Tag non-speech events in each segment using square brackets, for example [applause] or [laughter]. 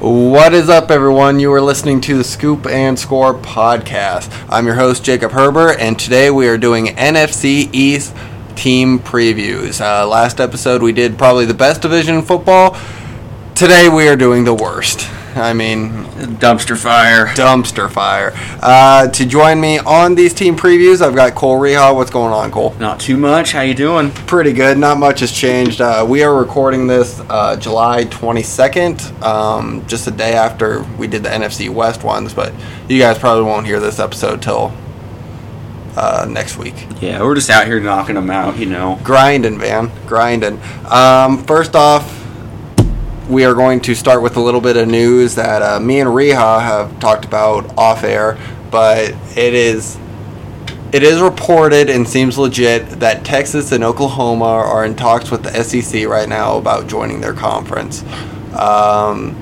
What is up, everyone? You are listening to the Scoop and Score podcast. I'm your host, Jacob Herbert, and today we are doing NFC East team previews. Uh, last episode, we did probably the best division in football. Today, we are doing the worst. [laughs] I mean, dumpster fire. dumpster fire. Uh, to join me on these team previews, I've got Cole Reha. What's going on, Cole? Not too much. How you doing? Pretty good. Not much has changed. Uh, we are recording this uh, July 22nd, um, just a day after we did the NFC West ones, but you guys probably won't hear this episode till uh, next week. Yeah, we're just out here knocking them out. You know. Grinding, man. Grinding. Um, first off, we are going to start with a little bit of news that uh, me and Reha have talked about off air, but it is it is reported and seems legit that Texas and Oklahoma are in talks with the SEC right now about joining their conference. Um,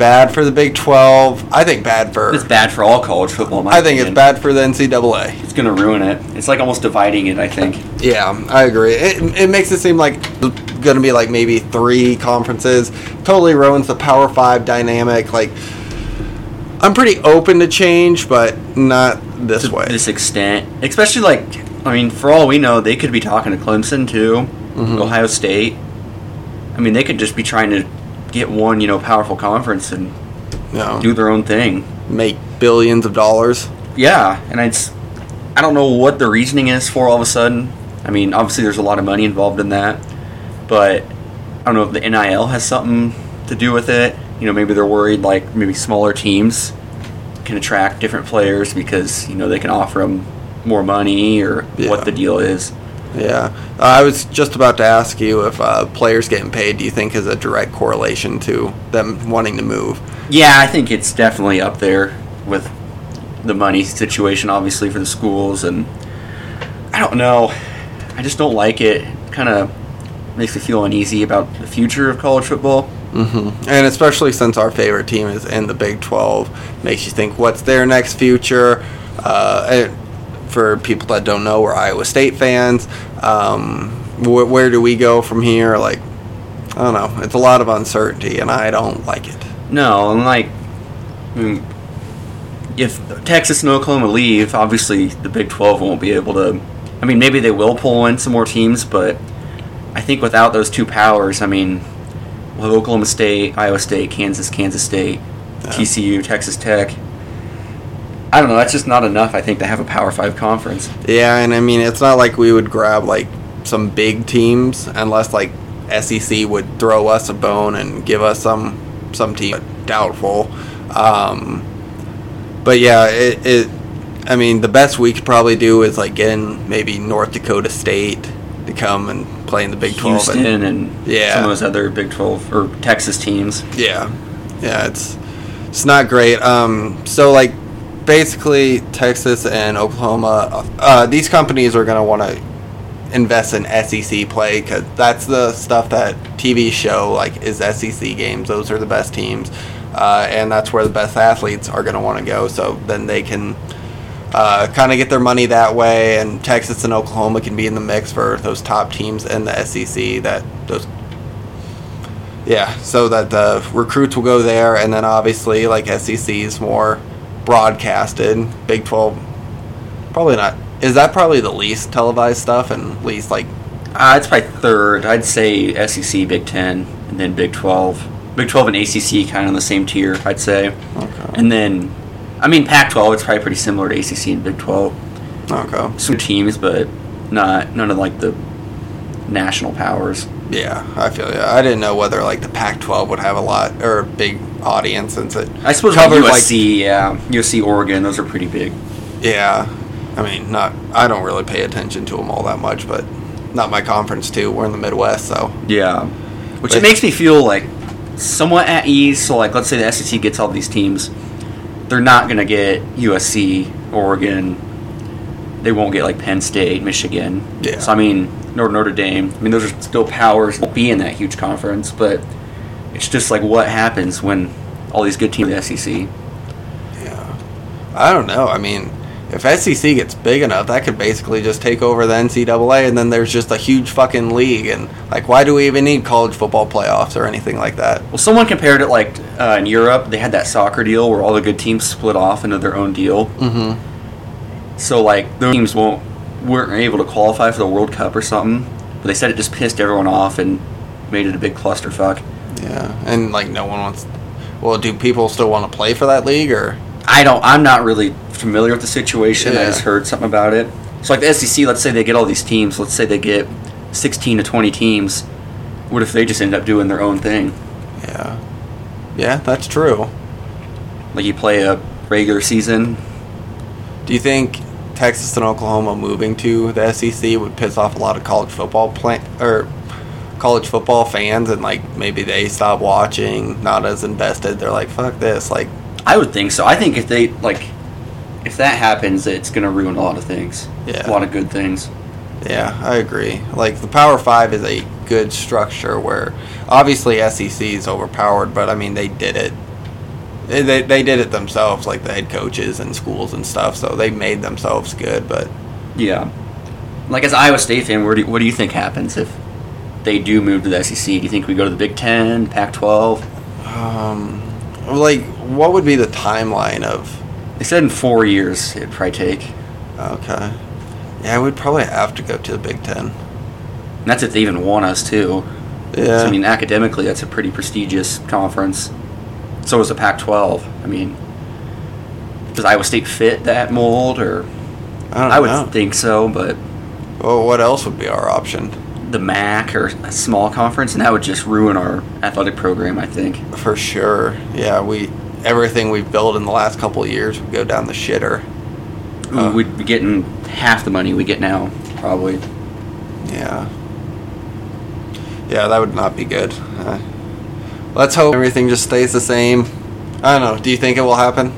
bad for the Big Twelve. I think bad for. It's bad for all college football. I think it's bad for the NCAA. It's gonna ruin it. It's like almost dividing it. I think. Yeah, I agree. It, it makes it seem like going to be like maybe three conferences. Totally ruins the Power Five dynamic. Like, I'm pretty open to change, but not this to way. this extent, especially like, I mean, for all we know, they could be talking to Clemson too, Mhm. Ohio State. I mean, they could just be trying to get one, you know, powerful conference and know, do their own thing. make billions of dollars. Yeah, and it's I don't know what the reasoning is for all of a sudden. I mean, obviously there's a lot of money involved in that, but I don't know if the NIL has something to do with it. You know, maybe they're worried like maybe smaller teams can attract different players because you know they can offer them more money or Yeah. what the deal is. Yeah, uh, I was just about to ask you if uh, players getting paid. Do you think is a direct correlation to them wanting to move? Yeah, I think it's definitely up there with the money situation, obviously for the schools, and I don't know. I just don't like it. Kind of makes me feel uneasy about the future of college football. hmm And especially since our favorite team is in the Big 12, makes you think what's their next future. Uh, and for people that don't know, we're Iowa State fans. Um, wh- where do we go from here? Like, I don't know. It's a lot of uncertainty, and I don't like it. No, and like, I mean, if Texas and Oklahoma leave, obviously the Big 12 won't be able to. I mean, maybe they will pull in some more teams, but I think without those two powers, I mean, we'll have Oklahoma State, Iowa State, Kansas, Kansas State, Yeah. TCU, Texas Tech. I don't know. That's just not enough. I think to have a Power Five conference. Yeah, and I mean, it's not like we would grab like some big teams unless like SEC would throw us a bone and give us some some team. Doubtful. Um, but yeah, it, it. I mean, the best we could probably do is like getting maybe North Dakota State to come and play in the Big Twelve. Houston and, and Yeah. some of those other Big 12 or Texas teams. Yeah, yeah, it's it's not great. Um, so like basically Texas and Oklahoma, uh, these companies are gonna want to invest in SEC play because that's the stuff that TV show like is SEC games. Those are the best teams, uh, and that's where the best athletes are gonna want to go. So then they can. Uh, kind of get their money that way, and Texas and Oklahoma can be in the mix for those top teams in the SEC. That those yeah, so that the recruits will go there, and then obviously, like SEC is more broadcasted. Big Twelve, probably not. Is that probably the least televised stuff and least like? Uh, it's probably third. I'd say SEC, Big Ten, and then Big Twelve. Big Twelve and ACC kind of on the same tier, I'd say. Okay. And then, I mean, Pac-12. It's probably pretty similar to ACC and Big Twelve. Okay. Some teams, but not none of like the national powers. Yeah, I feel yeah. I didn't know whether like the Pac-12 would have a lot or a big audience since it I suppose like covers USC, yeah, USC, Oregon. Those are pretty big. yeah. I mean, not. I don't really pay attention to them all that much, but not my conference too. We're in the Midwest, so Yeah, which But- it makes me feel like somewhat at ease. So, like, let's say the SEC gets all these teams, they're not gonna get USC, Oregon. They won't get like Penn State, Michigan. Yeah. So I mean, Notre Notre Dame. I mean, those are still powers. Won't be in that huge conference, but it's just like what happens when all these good teams in the SEC. Yeah. I don't know. I mean, if SEC gets big enough, that could basically just take over the NCAA, and then there's just a huge fucking league. And like, why do we even need college football playoffs or anything like that? Well, someone compared it like uh, in Europe, they had that soccer deal where all the good teams split off into their own deal. Mm-hmm. So like those teams won't weren't able to qualify for the World Cup or something. But they said it just pissed everyone off and made it a big clusterfuck. Yeah, and like no one wants. Well, do people still want to play for that league or? I don't. I'm not really familiar with the situation. I just heard something about it. So like the SEC, let's say they get all these teams. Let's say they get 16 to 20 teams. What if they just end up doing their own thing? Yeah, yeah, that's true. Like you play a regular season. Do you think Texas and Oklahoma moving to the SEC would piss off a lot of college football plan or college football fans, and like maybe they stop watching, not as invested? They're like, "Fuck this!" Like, I would think so. I think if they like, if that happens, it's gonna ruin a lot of things. Yeah. A lot of good things. yeah, I agree. Like the Power Five is a good structure where obviously SEC is overpowered, but I mean they did it. They, they, did it themselves, like the head coaches and schools and stuff. So they made themselves good, but Yeah. Like as Iowa State fan, where do, what do you think happens if they do move to the SEC? Do you think we go to the Big Ten, Pac-12? um, like what would be the timeline of? They said in four years it'd probably take. Okay. Yeah, we'd probably have to go to the Big Ten. And that's if they even want us to. Yeah. So, I mean, academically, that's a pretty prestigious conference. So is the Pac-12. I mean, does Iowa State fit that mold, or I don't I would know. think so, but well, what else would be our option? the MAC or a small conference, and that would just ruin our athletic program. I think. For sure. Yeah, we everything we've built in the last couple of years would go down the shitter. Uh. We'd be getting half the money we get now, probably. Yeah. Yeah, that would not be good. Uh, let's hope everything just stays the same. I don't know. Do you think it will happen?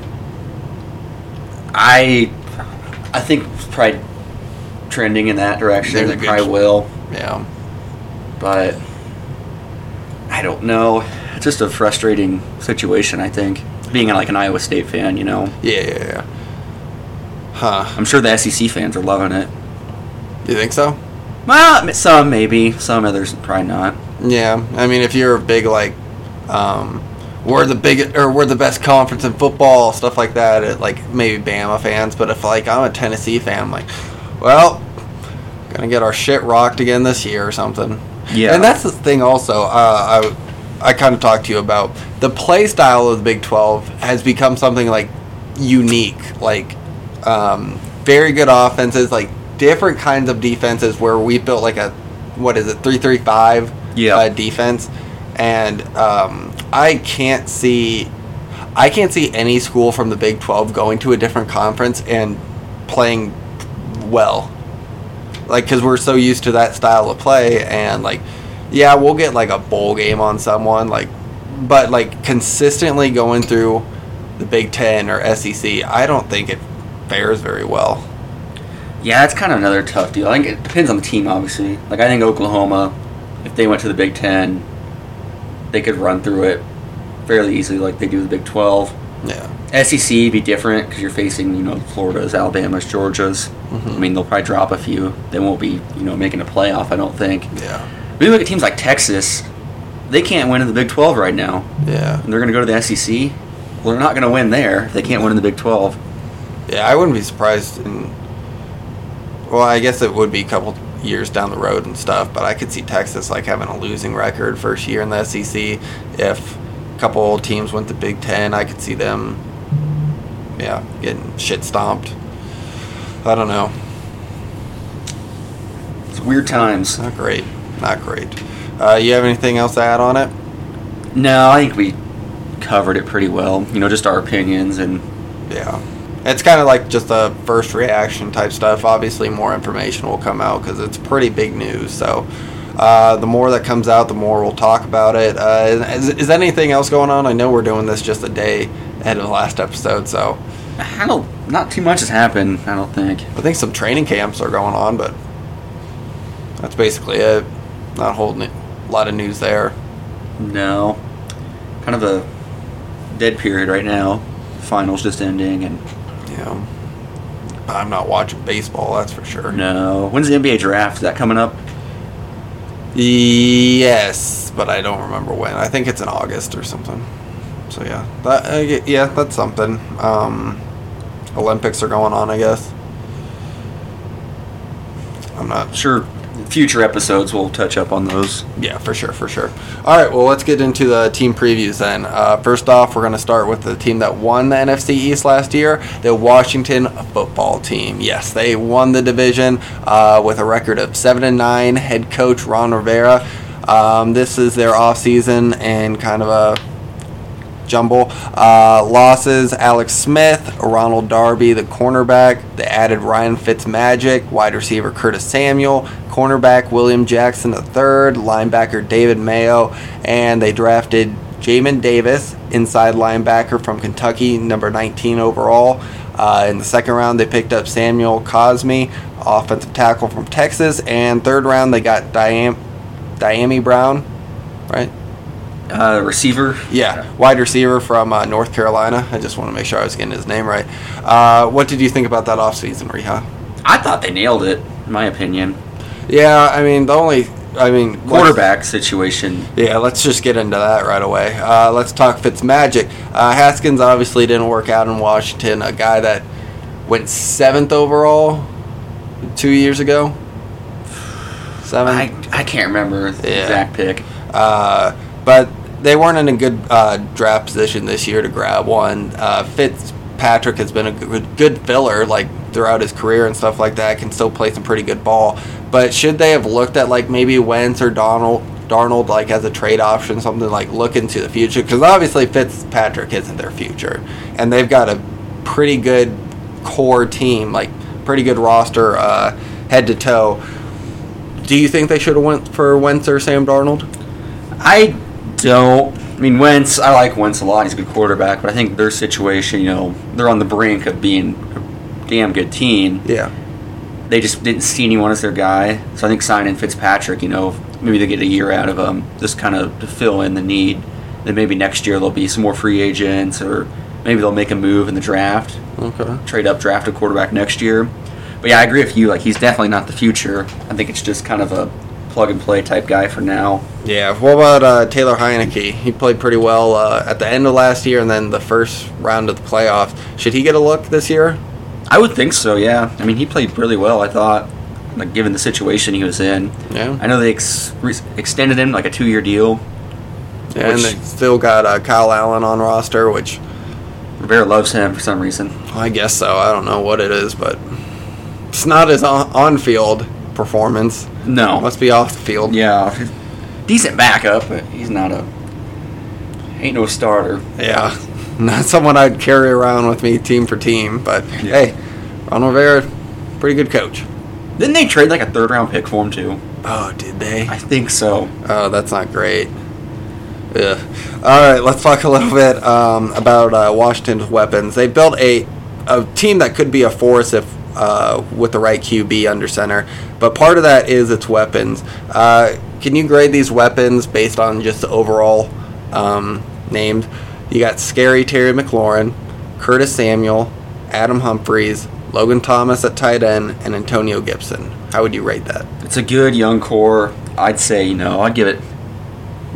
I, I think it's probably trending in that direction. It probably will, Yeah. but I don't know. It's just a frustrating situation. I think being like an Iowa State fan, you know, Yeah, yeah, yeah. Huh. I'm sure the SEC fans are loving it. Do you think so? Well, some maybe, some others probably not. Yeah. I mean, if you're a big like, um, we're the big or we're the best conference in football, stuff like that. It, like maybe Bama fans, but if like I'm a Tennessee fan, I'm like, well, gonna get our shit rocked again this year or something. Yeah. And that's the thing. Also, uh, I I kind of talked to you about the play style of the Big Twelve has become something like unique, like um, very good offenses, like different kinds of defenses where we built like a what is it three three five Yeah. uh, defense, and um, I can't see I can't see any school from the Big Twelve going to a different conference and playing well like because we're so used to that style of play and like yeah we'll get like a bowl game on someone like but like consistently going through the big ten or sec i don't think it fares very well Yeah, that's kind of another tough deal. I think it depends on the team, obviously. Like I think Oklahoma, if they went to the Big Ten, they could run through it fairly easily, like they do the Big Twelve. yeah SEC be different because you're facing, you know, Florida's, Alabama's, Georgia's. Mhm. I mean, they'll probably drop a few. They won't be, you know, making a playoff. I don't think. yeah But you look at teams like Texas, they can't win in the Big Twelve right now, yeah and they're going to go to the SEC. Well, they're not going to win there they can't win in the Big Twelve. yeah i wouldn't be surprised in well i guess it would be a couple years down the road and stuff but i could see texas like having a losing record first year in the sec if a couple teams went to big ten i could see them yeah getting shit stomped i don't know It's weird times. not great not great uh, you have anything else to add on it No, I think we covered it pretty well. You know, just our opinions and Yeah. It's kind of like just a first reaction type stuff. Obviously, more information will come out because it's pretty big news. So, uh, the more that comes out, the more we'll talk about it. Uh, is, is anything else going on? I know we're doing this just a day ahead of the last episode, so I don't. Not too much has happened. I don't think. I think some training camps are going on, but that's basically it. Not holding it. a lot of news there. No. Kind of a dead period right now. Finals just ending, and Yeah. I'm not watching baseball. That's for sure. No. When's the NBA draft? Is that coming up? Yes, but I don't remember when. I think it's in August or something. So yeah, that uh, yeah, that's something. Um, Olympics are going on, I guess. I'm not Sure. Future episodes we'll touch up on those. Yeah, for sure, for sure. All right, well, let's get into the team previews then. Uh, first off, we're going to start with the team that won the NFC East last year, the Washington football team. Yes, they won the division uh, with a record of seven and nine. Head coach Ron Rivera. Um, this is their offseason and kind of a jumble. Uh, losses: Alex Smith, Ronald Darby, the cornerback. They added Ryan Fitzmagic, wide receiver Curtis Samuel, cornerback William Jackson III, linebacker David Mayo, and they drafted Jamin Davis, inside linebacker from Kentucky, number 19 overall. Uh, in the second round, they picked up Samuel Cosmi, offensive tackle from Texas, and third round they got Diam- Dyami Brown, right? Uh, receiver. Yeah, wide receiver from uh, North Carolina. I just want to make sure I was getting his name right. Uh, what did you think about that offseason, Reha? I thought they nailed it, in my opinion. Yeah, I mean, the only, I mean, Quarterback situation. Yeah, let's just get into that right away. Uh, let's talk Fitzmagic. Uh, Haskins obviously didn't work out in Washington, a guy that went seventh overall two years ago. Seven? I, I can't remember the Yeah. exact pick. Uh, but they weren't in a good uh, draft position this year to grab one. Uh, Fitzpatrick has been a good, good filler like throughout his career and stuff like that. Can still play some pretty good ball. But should they have looked at like maybe Wentz or Donald? Darnold like as a trade option, something like look into the future because obviously Fitzpatrick isn't their future, and they've got a pretty good core team, like pretty good roster, uh, head to toe. Do you think they should have went for Wentz or Sam Darnold? I don't. I mean, Wentz. I like Wentz a lot. He's a good quarterback, but I think their situation, you know, they're on the brink of being a damn good team. Yeah. They just didn't see anyone as their guy, so I think signing Fitzpatrick, you know, maybe they get a year out of him, just kind of to fill in the need. Then maybe next year there'll be some more free agents, or maybe they'll make a move in the draft, Okay. trade up, draft a quarterback next year. But yeah, I agree with you. Like he's definitely not the future. I think it's just kind of a plug and play type guy for now. Yeah. What about uh, Taylor Heinicke? He played pretty well uh, at the end of last year and then the first round of the playoffs. Should he get a look this year? I would think so. Yeah. I mean, he played really well. I thought, like given the situation he was in. Yeah. I know they ex- re- extended him like a two year deal. Yeah, and they still got uh, Kyle Allen on roster, which Rivera loves him for some reason. I guess so. I don't know what it is, but it's not his on field performance. No. Must be off the field. Yeah. Decent backup, but he's not a. Ain't no starter. Yeah. [laughs] Not someone I'd carry around with me team for team, but hey, Ron Rivera, pretty good coach. Didn't they trade like a third round pick for him too? Oh, did they? I think so. Oh, that's not great. Yeah. All right, let's talk a little bit um, about uh, Washington's weapons. They built a a team that could be a force if uh, with the right QB under center, but part of that is its weapons. Uh, can you grade these weapons based on just the overall um, names? You got Scary Terry McLaurin, Curtis Samuel, Adam Humphries, Logan Thomas at tight end, and Antonio Gibson. How would you rate that? It's a good young core. I'd say you know I'd give it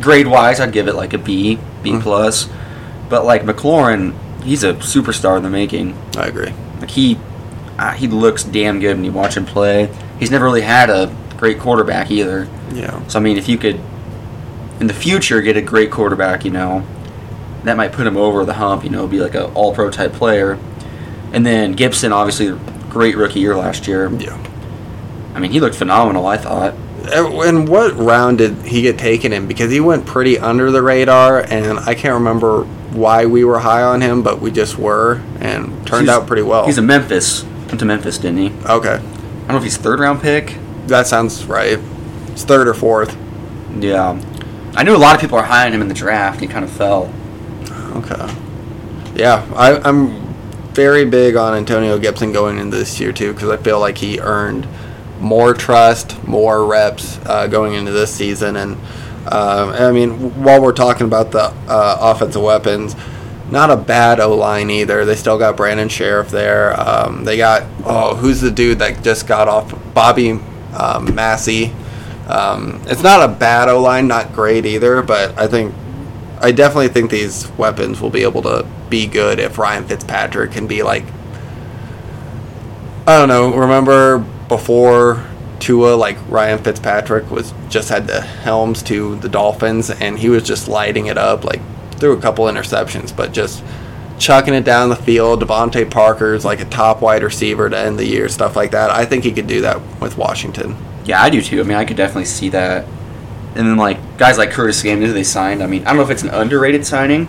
grade wise. I'd give it like a B, B Mhm. plus. But like McLaurin, he's a superstar in the making. I agree. Like he, uh, he looks damn good when you watch him play. He's never really had a great quarterback either. Yeah. So I mean, if you could in the future get a great quarterback, you know, that might put him over the hump. You know, be like a All Pro type player. And then Gibson, obviously, great rookie year last year. Yeah. I mean, he looked phenomenal. I thought. And what round did he get taken in? Because he went pretty under the radar, and I can't remember why we were high on him, but we just were, and turned He's- out pretty well. He's a Memphis. Went to Memphis, didn't he? okay, I don't know if he's third round pick. that sounds right. It's third or fourth. Yeah. I knew a lot of people are high on him in the draft. He kind of fell. Okay. Yeah, I, I'm very big on Antonio Gibson going into this year too, because I feel like he earned more trust, more reps uh, going into this season, and um, I mean, while we're talking about the uh, offensive weapons, not a bad O line either. They still got Brandon Scherff there. Um, they got oh, who's the dude that just got off? Bobby um, Massey. Um, it's not a bad O line, not great either, but I think I definitely think these weapons will be able to be good if Ryan Fitzpatrick can be like I don't know. Remember before Tua, like Ryan Fitzpatrick was just had the helms to the Dolphins, and he was just lighting it up. Like threw a couple interceptions, but just chucking it down the field. DeVante Parker's like a top wide receiver to end the year, stuff like that. I think he could do that with Washington. Yeah, I do too. I mean, I could definitely see that. And then like guys like Curtis Samuel, they signed. I mean, I don't know if it's an underrated signing.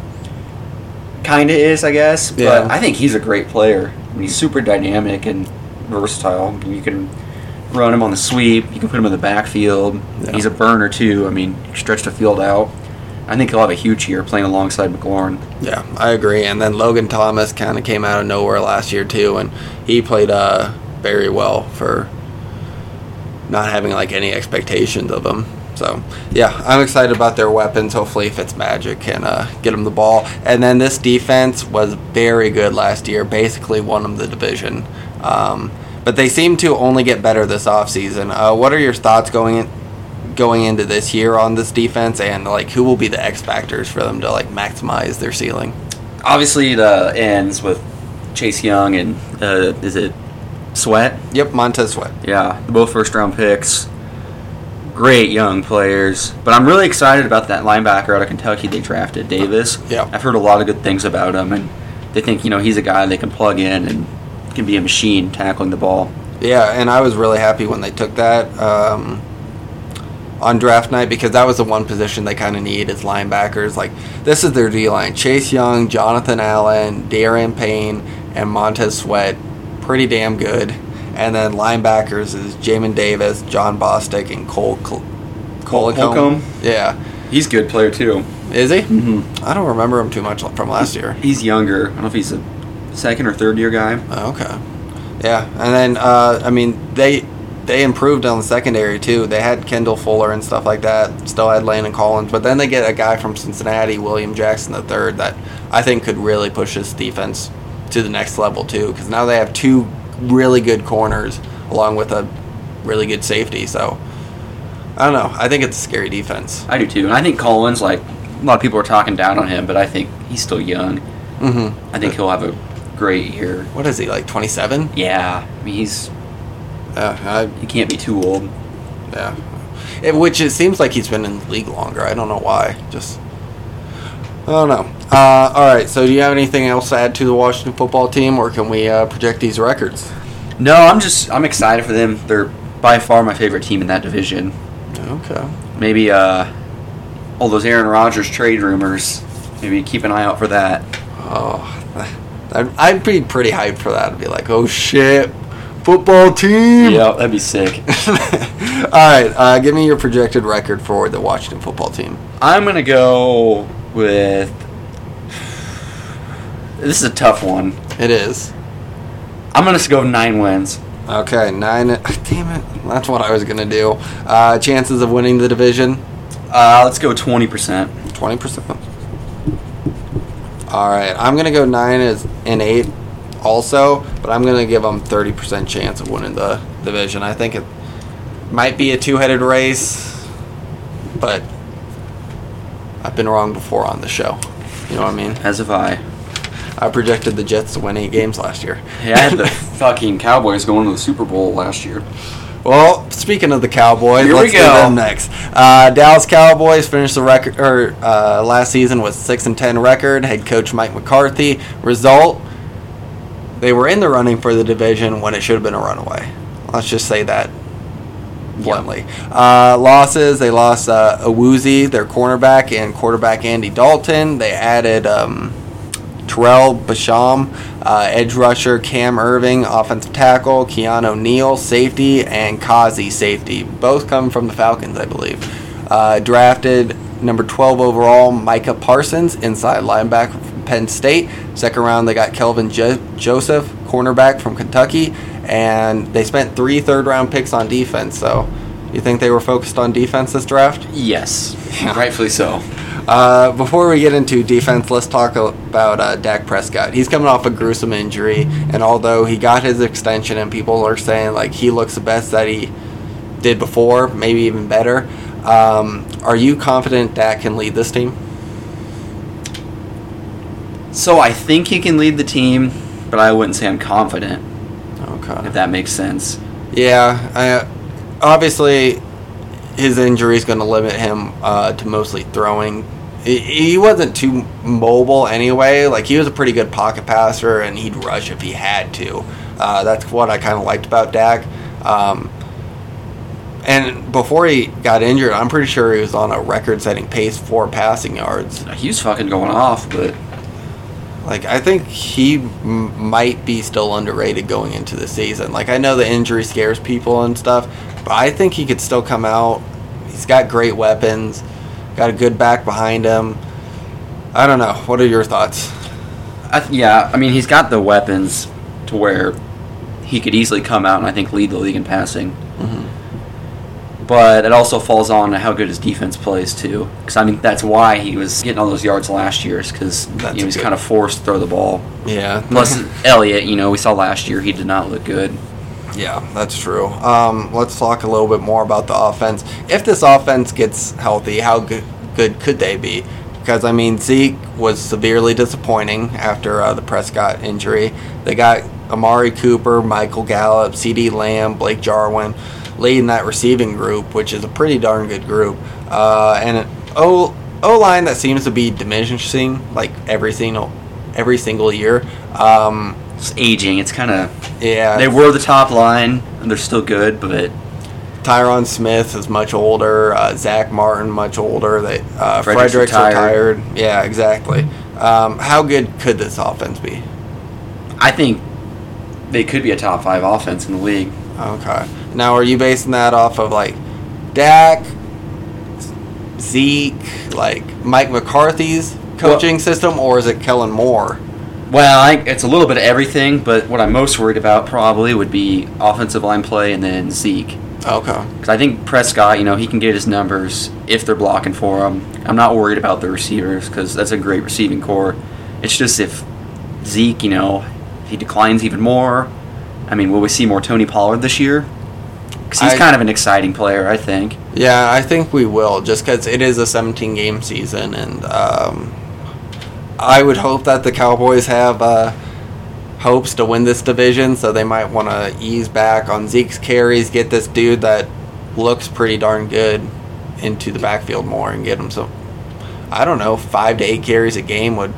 Kind of is, I guess. Yeah. But I think he's a great player. I mean, he's super dynamic and versatile. You can run him on the sweep. You can put him in the backfield. Yeah. He's a burner too. I mean, stretch the field out. I think he'll have a huge year playing alongside McLaurin. Yeah, I agree. And then Logan Thomas kind of came out of nowhere last year too, and he played uh, very well for not having like any expectations of him. So yeah, I'm excited about their weapons. Hopefully, Fitzmagic can uh, get them the ball. And then this defense was very good last year. Basically, won them the division. Um, but they seem to only get better this offseason. Uh, what are your thoughts going in, going into this year on this defense, and like who will be the X factors for them to like maximize their ceiling? Obviously, it uh, ends with Chase Young and uh, is it Sweat? Yep, Montez Sweat. Yeah, both first round picks. Great young players. But I'm really excited about that linebacker out of Kentucky they drafted, Davis. Yeah. I've heard a lot of good things about him, and they think, you know, he's a guy they can plug in and can be a machine tackling the ball. Yeah, and I was really happy when they took that um, on draft night because that was the one position they kind of need is linebackers. Like this is their D line: Chase Young, Jonathan Allen, Daron Payne, and Montez Sweat. Pretty damn good. And then linebackers is Jamin Davis, Jon Bostic, and Cole Col- Cole Colacombe. Holcomb? Yeah, He's a good player, too. is he? Mm-hmm. I don't remember him too much from last year. He's younger. I don't know if he's a second or third year guy. Oh, okay. Yeah, and then uh, I mean they they improved on the secondary too. They had Kendall Fuller and stuff like that. Still had Landon Collins, but then they get a guy from Cincinnati, William Jackson the third, that I think could really push this defense to the next level too. Because now they have two really good corners along with a really good safety. So I don't know. I think it's a scary defense. I do, too. And I think Collins, like, a lot of people are talking down on him, but I think he's still young. Mm-hmm. I think he'll have a great year. What is he like? Twenty seven? Yeah, I mean, he's Yeah, he can't be too old. Yeah. It, which it seems like he's been in the league longer. I don't know why. Just I don't know. Uh, all right. So, do you have anything else to add to the Washington football team, or can we uh, project these records? No, I'm just I'm excited for them. They're by far my favorite team in that division. Okay. Maybe uh, all those Aaron Rodgers trade rumors. Maybe keep an eye out for that. Oh, I'd, I'd be pretty hyped for that. I'd be like, oh shit, football team. Yeah, that'd be sick. [laughs] all right. Uh, give me your projected record for the Washington football team. I'm gonna go with. This is a tough one. It is. I'm gonna go nine wins. Okay, nine. [laughs] Damn it. That's what I was gonna do. Uh, chances of winning the division. Uh, let's go twenty percent. Twenty percent. All right, I'm gonna go nine as and eight, also, but I'm gonna give them thirty percent chance of winning the division. I think it might be a two-headed race, but I've been wrong before on the show. You know what I mean? As have I. I projected the Jets to win eight games last year. Yeah, I had the [laughs] fucking Cowboys going to the Super Bowl last year. Well, speaking of the Cowboys, Here we let's do go. them next. Uh, Dallas Cowboys finished the record or uh, last season with six and ten record. Head coach Mike McCarthy. Result: they were in the running for the division when it should have been a runaway. Let's just say that bluntly. Uh, losses: they lost uh, Awuzie, their cornerback, and quarterback Andy Dalton. They added. Um, Tarell Basham, uh, edge rusher Cam Erving, offensive tackle Keanu Neal, safety, and Kazee, safety. Both come from the Falcons, I believe. Uh, drafted number 12 overall, Micah Parsons, inside linebacker Penn State. Second round, they got Kelvin jo- Joseph, cornerback from Kentucky, and they spent three third round picks on defense. So, you think they were focused on defense this draft? Yes, Yeah. rightfully so. Uh, before we get into defense, let's talk about uh, Dak Prescott. He's coming off a gruesome injury, and although he got his extension, and people are saying like he looks the best that he did before, maybe even better. Um, are you confident Dak can lead this team? So I think he can lead the team, but I wouldn't say I'm confident. Okay. If that makes sense. Yeah, I, obviously his injury is going to limit him uh, to mostly throwing. He, he wasn't too mobile anyway. Like he was a pretty good pocket passer, and he'd rush if he had to. Uh, that's what I kind of liked about Dak. Um, and before he got injured, I'm pretty sure he was on a record-setting pace for passing yards. He was fucking going off, but Like I think he m- might be still underrated going into the season. Like I know the injury scares people and stuff, but I think he could still come out. He's got great weapons, got a good back behind him. I don't know. What are your thoughts? I th- yeah, I mean he's got the weapons to where he could easily come out and I think lead the league in passing. Mm-hmm. But it also falls on how good his defense plays too. Because I mean that's why he was getting all those yards last year, because That's you know, he's good. kind of forced to throw the ball. Yeah. Plus Elliott, you know, we saw last year he did not look good. Yeah, that's true. Um, let's talk a little bit more about the offense. If this offense gets healthy, how good, good could they be? Because, I mean, Zeke was severely disappointing after uh, the Prescott injury. They got Amari Cooper, Michael Gallup, CeeDee Lamb, Blake Jarwin leading that receiving group, which is a pretty darn good group. Uh, and an O O line that seems to be diminishing like every single every single year. Um, It's aging. It's kind of yeah, they were the top line and they're still good, but Tyron Smith is much older. Uh, Zack Martin much older. They uh, Frederick's Fredericks retired. retired. Yeah, exactly. Um, how good could this offense be? I think they could be a top five offense in the league. Okay. Now, are you basing that off of like Dak, Zeke, like Mike McCarthy's coaching system, or is it Kellen Moore? Well, I, it's a little bit of everything, but what I'm most worried about probably would be offensive line play and then Zeke. Okay. Because I think Prescott, you know, he can get his numbers if they're blocking for him. I'm not worried about the receivers because that's a great receiving core. It's just if Zeke, you know, if he declines even more. I mean, will we see more Tony Pollard this year? Because he's I- kind of an exciting player, I think. Yeah, I think we will, just because it is a 17 game season, and um, I would hope that the Cowboys have uh, hopes to win this division, so they might want to ease back on Zeke's carries, get this dude that looks pretty darn good into the backfield more, and get him some. I don't know, five to eight carries a game would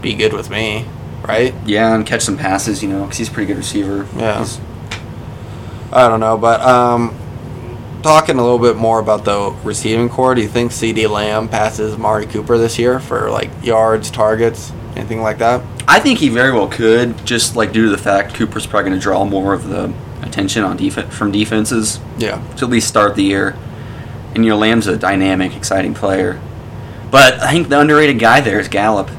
be good with me, right? Yeah, and catch some passes, you know, because he's a pretty good receiver. Yeah. He's- I don't know, but um, talking a little bit more about the receiving core, do you think CeeDee Lamb passes Mari Cooper this year for like yards, targets, anything like that? I think he very well could, just like due to the fact Cooper's probably going to draw more of the attention on defense from defenses Yeah. to at least start the year. And you know, Lamb's a dynamic, exciting player. But I think the underrated guy there is Gallup.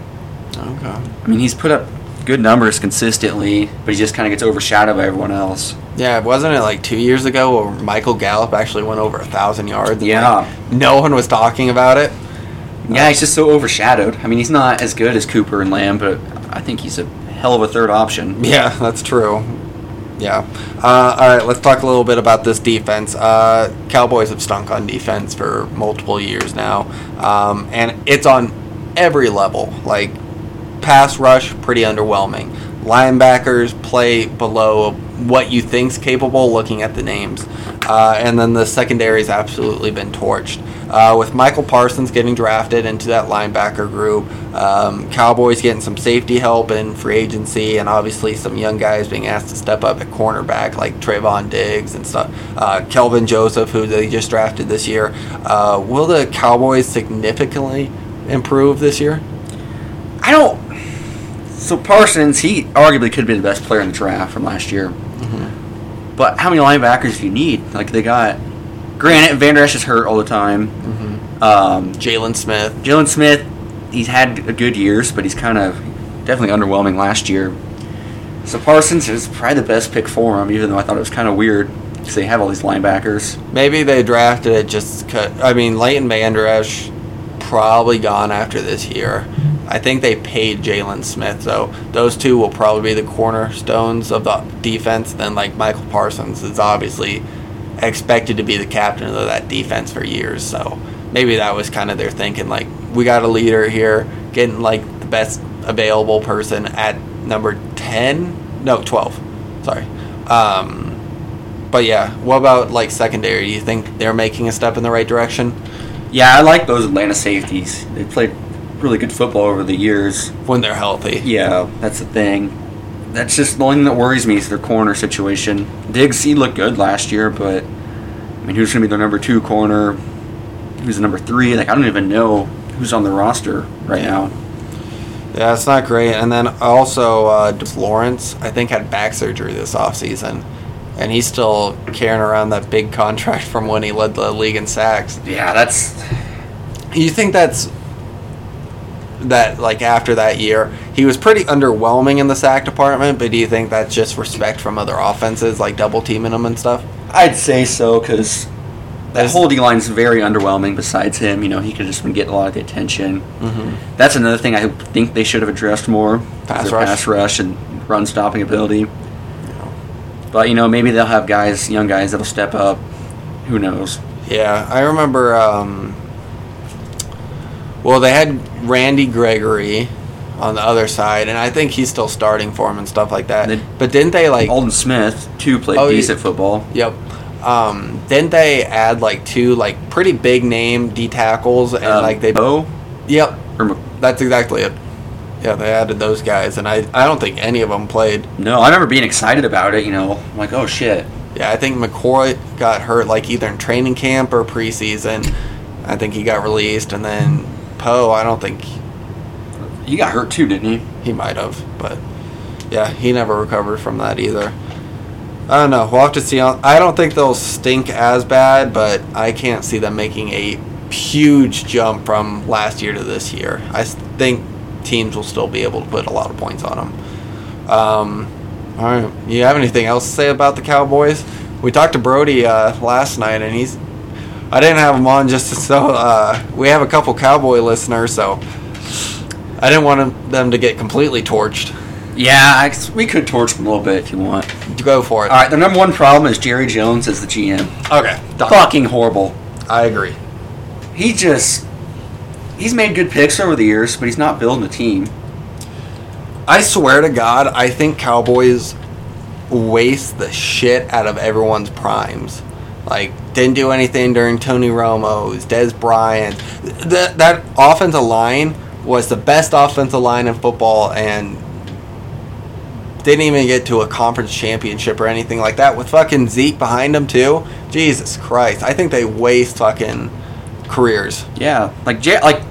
Okay. I mean, he's put up good numbers consistently, but he just kind of gets overshadowed by everyone else. Yeah, wasn't it like two years ago where Michael Gallup actually went over a thousand yards? Yeah. like, no one was talking about it. Yeah, he's just so overshadowed. I mean, he's not as good as Cooper and Lamb, but I think he's a hell of a third option. [laughs] Yeah, that's true. Yeah. Uh, all right, let's talk a little bit about this defense. Uh, Cowboys have stunk on defense for multiple years now, um, and it's on every level. Like pass rush, pretty underwhelming. Linebackers play below what you think's capable, looking at the names, uh, and then the secondary's absolutely been torched. Uh, with Michael Parsons getting drafted into that linebacker group, um, Cowboys getting some safety help in free agency, and obviously some young guys being asked to step up at cornerback like Trevon Diggs and stuff. Uh, Kelvin Joseph, who they just drafted this year. Uh, will the Cowboys significantly improve this year? I don't. So Parsons, he arguably could be the best player in the draft from last year. But how many linebackers do you need? Like they got, granted, Van Der Esch is hurt all the time. Um, Jaylon Smith. Jaylon Smith, he's had a good years, but he's kind of definitely underwhelming last year. So Parsons is probably the best pick for him, even though I thought it was kind of weird because they have all these linebackers. Maybe they drafted it just 'cause- I mean, Leighton Van Der Esch probably gone after this year. I think they paid Jaylon Smith, so those two will probably be the cornerstones of the defense. Then, like Michael Parsons is obviously expected to be the captain of that defense for years, so maybe that was kind of their thinking. Like, we got a leader here, getting like the best available person at number ten, no twelve, sorry. Um, but yeah, what about like secondary? Do you think they're making a step in the right direction Yeah, I like those Atlanta safeties. They played really good football over the years. when they're healthy? Yeah, that's the thing. That's just the only thing that worries me is their corner situation. Diggs, he looked good last year, but I mean, who's going to be their number two corner? Who's the number three? Like, I don't even know who's on the roster right Yeah. now. Yeah, it's not great. And then also, uh, Lawrence, I think, had back surgery this offseason. And he's still carrying around that big contract [laughs] from when he led the league in sacks. Yeah, that's You think that's that like after that year he was pretty underwhelming in the sack department but do you think that's just respect from other offenses like double teaming him and stuff I'd say so because that whole D line's very underwhelming. Besides him, you know, he could just been getting a lot of the attention. mm-hmm. That's another thing I think they should have addressed more. Pass rush. pass rush and run stopping ability. But you know, maybe they'll have guys, young guys, that'll step up. Who knows? Yeah, I remember. Um, well, they had Randy Gregory on the other side, and I think he's still starting for him and stuff like that. They- but didn't they like? Aldon Smith too played Oh, yeah. decent football. Yep. Um, didn't they add like two like pretty big name D tackles and Um, like they? Bo Yep, or that's exactly it. Yeah, they added those guys, and I I don't think any of them played. no, I remember being excited about it. You know, I'm like oh shit. Yeah, I think McCoy got hurt like either in training camp or preseason. I think he got released, and then Poe, I don't think He got hurt too, didn't he? he might have, but yeah, he never recovered from that either. I don't know. We'll have to see. I don't think they'll stink as bad, but I can't see them making a huge jump from last year to this year. I think teams will still be able to put a lot of points on them. Um, all right. You have anything else to say about the Cowboys? We talked to Brody uh, last night, and he's. I didn't have them on just to so uh, we have a couple Cowboy listeners, so I didn't want them to get completely torched. Yeah, I, we could torch them a little bit if you want. Go for it. All right, the number one problem is Jerry Jones as the GM. Okay. Done. Fucking horrible. I agree. He just he's made good picks over the years, but he's not building a team. I swear to God, I think Cowboys waste the shit out of everyone's primes. Like, didn't do anything during Tony Romo's, Dez Bryant. That that offensive line was the best offensive line in football, and didn't even get to a conference championship or anything like that. With fucking Zeke behind him too. Jesus Christ, I think they waste fucking careers. Yeah, like Jer- like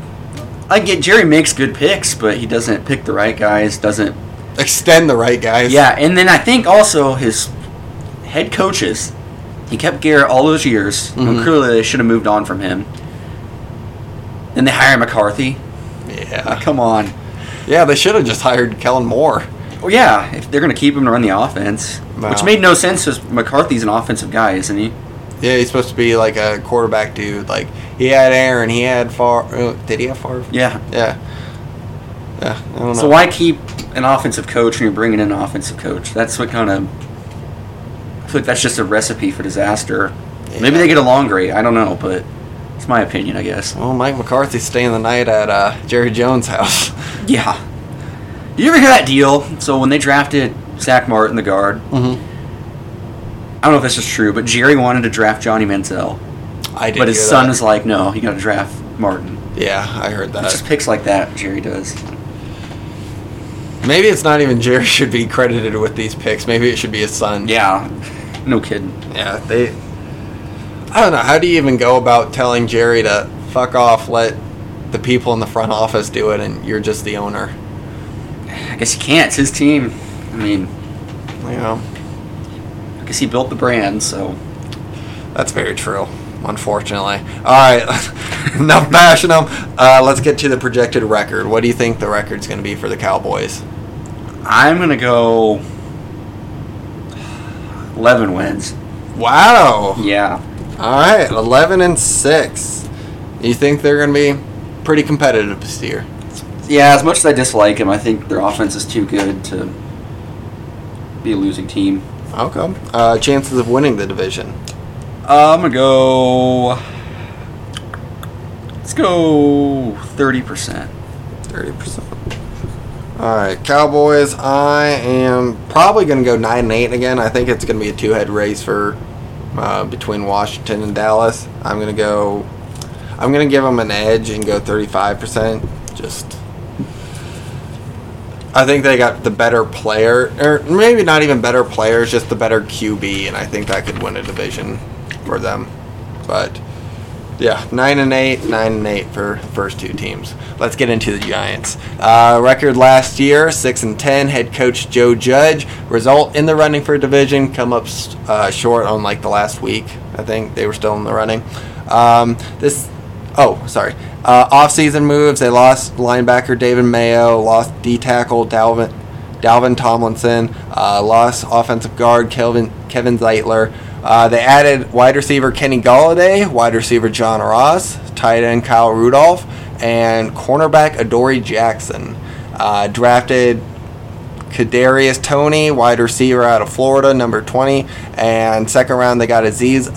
I get Jerry makes good picks, but he doesn't pick the right guys. Doesn't Extend the right guys. yeah, and then I think also his head coaches. He kept Garrett all those years. and Mhm. clearly, they should have moved on from him. Then they hire McCarthy. Yeah. Come on. Yeah, they should have just hired Kellen Moore. Well, yeah, if they're going to keep him to run the offense, which made no sense because McCarthy's an offensive guy, isn't he? Yeah, he's supposed to be like a quarterback dude. Like he had Aaron, he had Favre. Uh, did he have Favre? Yeah. Yeah. Yeah. I don't know. So why keep an offensive coach when you're bringing in an offensive coach? That's what kind of. Feel like that's just a recipe for disaster. Maybe they get along great. I don't know, but it's my opinion, I guess. Well, Mike McCarthy's staying the night at uh, Jerry Jones' house. [laughs] Yeah. Did you ever hear that deal? So when they drafted Zack Martin, the guard, mm-hmm. I don't know if this is true, but Jerry wanted to draft Johnny Manziel, I did. but his son that. is like, no, you got to draft Martin. Yeah, I heard that. It's just picks like that Jerry does. Maybe it's not even Jerry should be credited with these picks. Maybe it should be his son. Yeah, no kidding. Yeah. They. I don't know. How do you even go about telling Jerry to fuck off? Let the people in the front office do it, and you're just the owner. I guess he can't. It's his team. I mean, You know. I guess he built the brand, so. That's very true. Unfortunately. All right, [laughs] enough bashing them. Uh, let's get to the projected record. What do you think the record's going to be for the Cowboys? I'm gonna go. 11 wins. Wow. Yeah. All right, 11 and 6. You think they're going to be pretty competitive this year? Yeah, as much as I dislike them, I think their offense is too good to be a losing team. Okay. Uh, chances of winning the division? Uh, I'm going to go. Let's go 30%. 30%. All right, Cowboys. I am probably going to go nine and eight again. I think it's going to be a two-head race for uh, between Washington and Dallas. I'm going to go. I'm going to give them an edge and go thirty-five percent. Just. I think they got the better player, or maybe not even better players, just the better QB, and I think that could win a division for them. But yeah, nine and eight, nine and eight for first two teams. Let's get into the Giants. Uh, record last year, six and ten. Head coach Joe Judge. Result in the running for a division. Come up uh, short on like the last week. I think they were still in the running. Um, this, oh sorry. Uh, off-season moves. They lost linebacker David Mayo. Lost D tackle Dalvin Dalvin Tomlinson. Uh, lost offensive guard Kelvin Kevin Zeitler. Uh, they added wide receiver Kenny Golladay, wide receiver John Ross, tight end Kyle Rudolph, and cornerback Adoree Jackson. Uh, drafted Kadarius Toney, wide receiver out of Florida, number 20. And second round, they got Azeez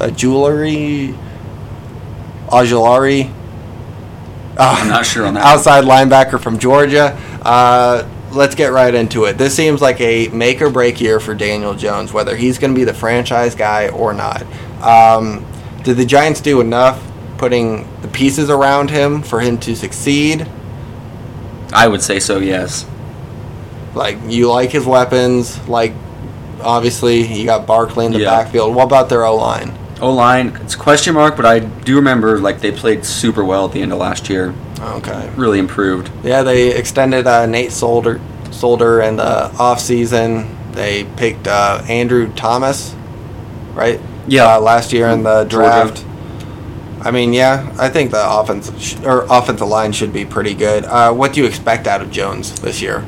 Ojulari. Ojulari. I'm not sure on that. Outside linebacker from Georgia. Uh, let's get right into it. This seems like a make or break year for Daniel Jones, whether he's going to be the franchise guy or not. Um, did the Giants do enough putting the pieces around him for him to succeed? I would say so, yes. Like, you like his weapons. Like, obviously, you got Barkley in the Yeah. backfield. What about their O line? O line, it's a question mark, but I do remember like they played super well at the end of last year. Okay. Really improved. Yeah, they extended uh, Nate Solder, Solder in the offseason. They picked uh, Andrew Thomas, right? Yeah. Uh, last year in the Georgia. draft. I mean, yeah, I think the offense sh- or offensive line should be pretty good. Uh, what do you expect out of Jones this year?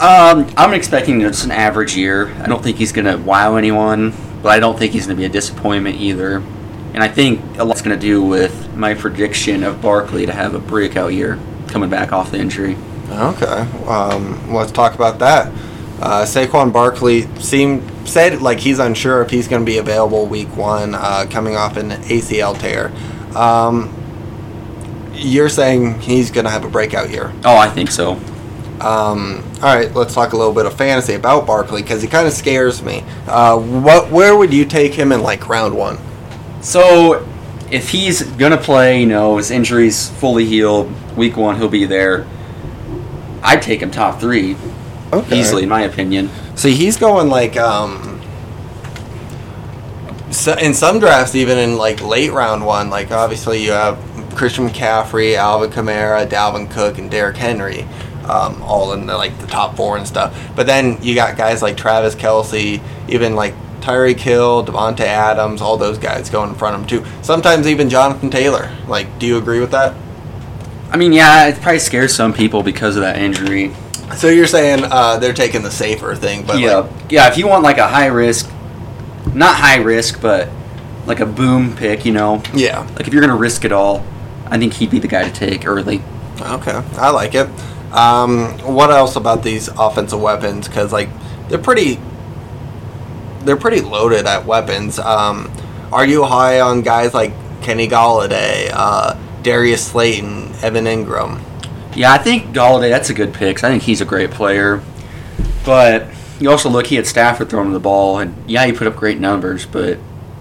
Um, I'm expecting just an average year. I don't think he's gonna wow anyone, but I don't think he's gonna be a disappointment either. And I think a lot's gonna do with my prediction of Barkley to have a breakout year coming back off the injury. Okay, um, let's talk about that. Uh, Saquon Barkley seemed said like he's unsure if he's going to be available week one, uh, coming off an ACL tear. Um, you're saying he's going to have a breakout year. Oh, I think so. Um, all right, let's talk a little bit of fantasy about Barkley because he kind of scares me. Uh, what, where would you take him in like round one? So, if he's gonna play, you know, his injury's fully healed, week one he'll be there. I'd take him top three Okay. easily, in my opinion. See, he's going like um, so in some drafts, even in like late round one. Like obviously, you have Christian McCaffrey, Alvin Kamara, Dalvin Cook, and Derrick Henry, um, all in the, like the top four and stuff. But then you got guys like Travis Kelce, even like Tyreek Hill, Davante Adams, all those guys going in front of him too. Sometimes even Jonathan Taylor. Like, do you agree with that? I mean, yeah, it probably scares some people because of that injury. So you're saying uh, they're taking the safer thing, but yeah, like, yeah. If you want like a high risk, not high risk, but like a boom pick, you know, yeah. like if you're gonna risk it all, I think he'd be the guy to take early. Okay, I like it. Um, what else about these offensive weapons? Because like they're pretty, they're pretty loaded at weapons. Um, are you high on guys like Kenny Golladay, uh, Darius Slayton, Evan Engram? Yeah, I think Golladay. That's a good pick. I think he's a great player, but you also look. He had Stafford throwing him the ball, and yeah, he put up great numbers, but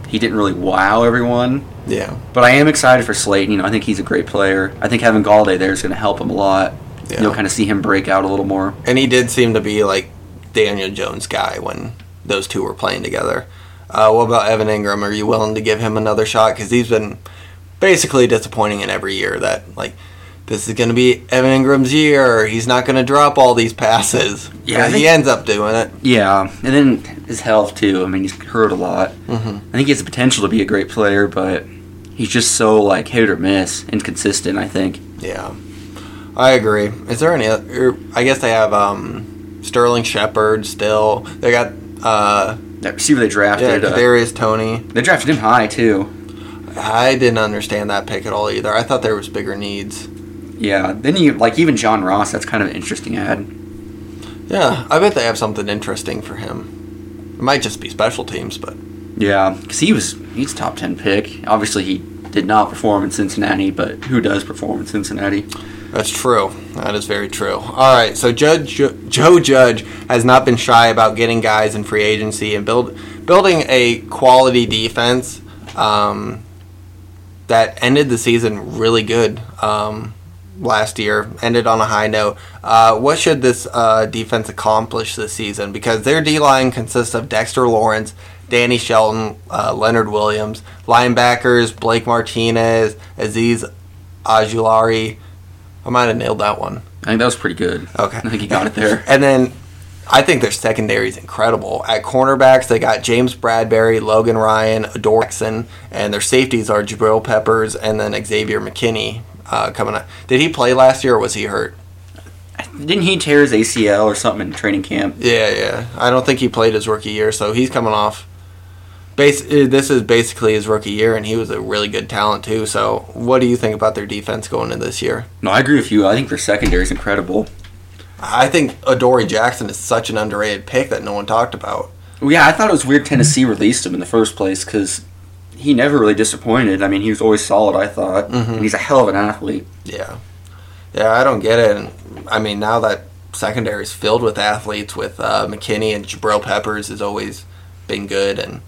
he didn't really wow everyone. Yeah, But I am excited for Slayton. You know, I think he's a great player. I think having Golladay there is going to help him a lot. Yeah. You'll kind of see him break out a little more. and he did seem to be like Daniel Jones' guy when those two were playing together. Uh, what about Evan Engram? Are you willing to give him another shot? Because he's been basically disappointing in every year. That like this is going to be Evan Engram's year. He's not going to drop all these passes. Yeah, think- he ends up doing it. Yeah, and then his health too. I mean, he's hurt a lot. Mm-hmm. I think he has the potential to be a great player, but he's just so like hit or miss, inconsistent. I think. Yeah, I agree. Is there any? Other, I guess they have um, Sterling Shepard still. They got uh, That receiver they yeah, drafted, uh, Kadarius Toney. they drafted him high too. I didn't understand that pick at all either. I thought there was bigger needs. Yeah. Then you like even John Ross. That's kind of an interesting ad. Yeah, I bet they have something interesting for him. It might just be special teams, but Yeah, because he was he's top ten pick. Obviously, he did not perform in Cincinnati, but who does perform in Cincinnati? That's true. That is very true. All right, so Judge Joe Judge has not been shy about getting guys in free agency and build building a quality defense um, that ended the season really good um, last year. Ended on a high note. Uh, what should this uh, defense accomplish this season? Because their D line consists of Dexter Lawrence. Danny Shelton, uh, Leonard Williams, linebackers Blake Martinez, Azeez Ojulari, I might have nailed that one. I think that was pretty good. Okay. I think he got it there. And then I think their secondary is incredible. At cornerbacks, they got James Bradberry, Logan Ryan, Adoree Jackson, and their safeties are Jabril Peppers and then Xavier McKinney uh, coming up. Did he play last year or was he hurt? Didn't he tear his ACL or something in training camp? Yeah, yeah. I don't think he played his rookie year, so he's coming off. Uh, this is basically his rookie year, and he was a really good talent too. So, what do you think about their defense going into this year? No, I agree with you. I think their secondary is incredible. I think Adoree Jackson is such an underrated pick that no one talked about. Well, yeah, I thought it was weird Tennessee released him in the first place because he never really disappointed. I mean, he was always solid. I thought, Mhm. and he's a hell of an athlete. Yeah, yeah, I don't get it. And I mean, now that secondary is filled with athletes, with uh, McKinney and Jabril Peppers has always been good, and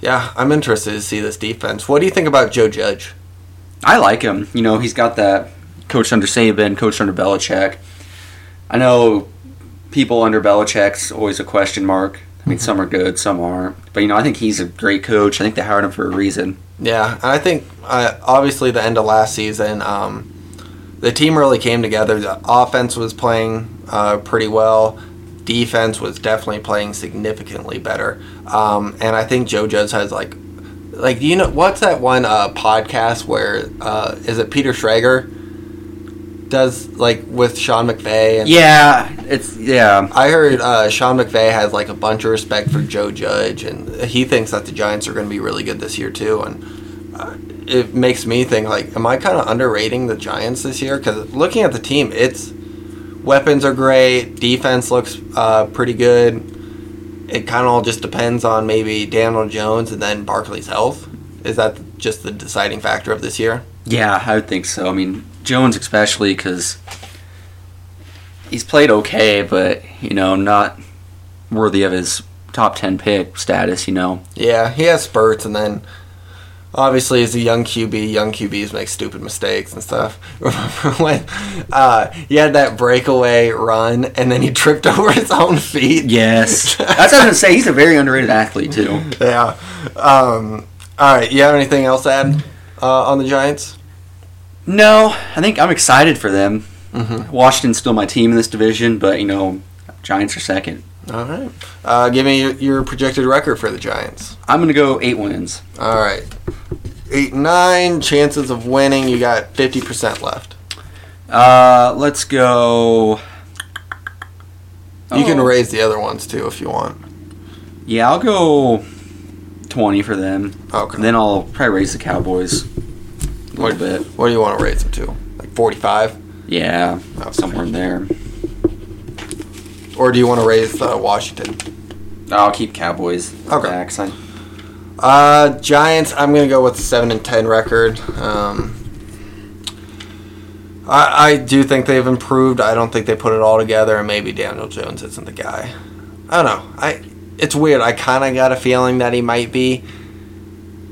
yeah, I'm interested to see this defense. What do you think about Joe Judge? I like him. You know, he's got that coached under Saban, coached under Belichick. I know people under Belichick's always a question mark. I mean, some are good, some aren't. But you know, I think he's a great coach. I think they hired him for a reason. Yeah, and I think uh, obviously the end of last season, um, the team really came together. The offense was playing uh, pretty well. Defense was definitely playing significantly better. Um, and I think Joe Judge has like, like you know what's that one uh, podcast where uh, is it Peter Schrager does like with Sean McVay and Yeah, it's yeah. I heard uh, Sean McVay has like a bunch of respect for Joe Judge, and he thinks that the Giants are going to be really good this year too. And uh, it makes me think like, am I kind of underrating the Giants this year? Because looking at the team, it's weapons are great, defense looks uh, pretty good. It kind of all just depends on maybe Daniel Jones and then Barkley's health. Is that just the deciding factor of this year? Yeah, I would think so. I mean, Jones especially because he's played okay, but you know, not worthy of his top ten pick status. You know, Yeah, he has spurts, and then obviously as a young QB, young QBs make stupid mistakes and stuff. [laughs] Remember when uh, he had that breakaway run, and then he tripped [laughs] over his own feet? yes, [laughs] that's what I was gonna say. He's a very underrated athlete too. Yeah. Um, all right. You have anything else to add uh, on the Giants? No, I think I'm excited for them. Mhm. Washington's still my team in this division, but you know, Giants are second. All right. Uh, give me your, your projected record for the Giants. I'm gonna go eight wins. All right. Eight nine chances of winning. You got fifty percent left. Uh, let's go. You can Oh. raise the other ones too if you want. Yeah, I'll go twenty for them. Okay. Then I'll probably raise the Cowboys a little bit. What do you want to raise them to? Like 45? Yeah, Okay. somewhere in there. Or do you want to raise uh, Washington? I'll keep Cowboys. Okay. back, 'cause I- Uh, Giants, I'm going to go with 7 and 10 record. Um, I, I do think they've improved. I don't think they put it all together, and maybe Daniel Jones isn't the guy. I don't know. I It's weird. I kind of got a feeling that he might be,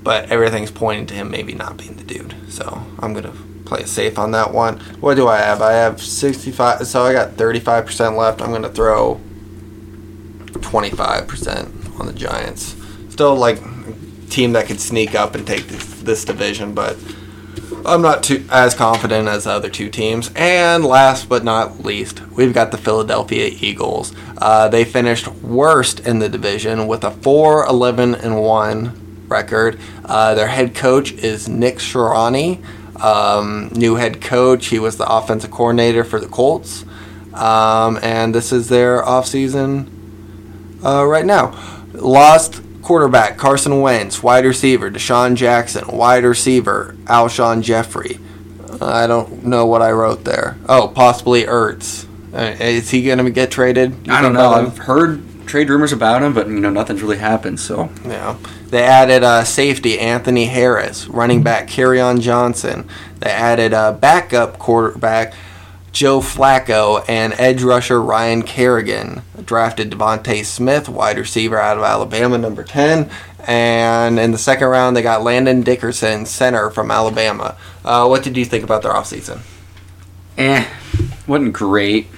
but everything's pointing to him maybe not being the dude. So I'm going to play it safe on that one. What do I have? I have 65. So I got 35% left. I'm going to throw 25% on the Giants. Still like team that could sneak up and take this, this division, but I'm not too as confident as the other two teams. And last but not least, we've got the Philadelphia Eagles. Uh, they finished worst in the division with a 4 11 and 1 record. Uh, their head coach is Nick Sirianni. Um, new head coach. He was the offensive coordinator for the Colts. Um, and this is their offseason uh, right now. Lost quarterback Carson Wentz, wide receiver DeSean Jackson, wide receiver Alshon Jeffery. I don't know what I wrote there. Oh, possibly Ertz. Uh, Is he going to get traded? You I don't know. I've heard trade rumors about him, but you know nothing's really happened. So Yeah. They added uh, safety Anthony Harris, running back Kerryon Johnson. They added uh, backup quarterback Joe Flacco and edge rusher Ryan Kerrigan. Drafted DeVonta Smith, wide receiver out of Alabama, number 10. And in the second round, they got Landon Dickerson, center from Alabama. Uh, what did you think about their offseason? eh, wasn't great.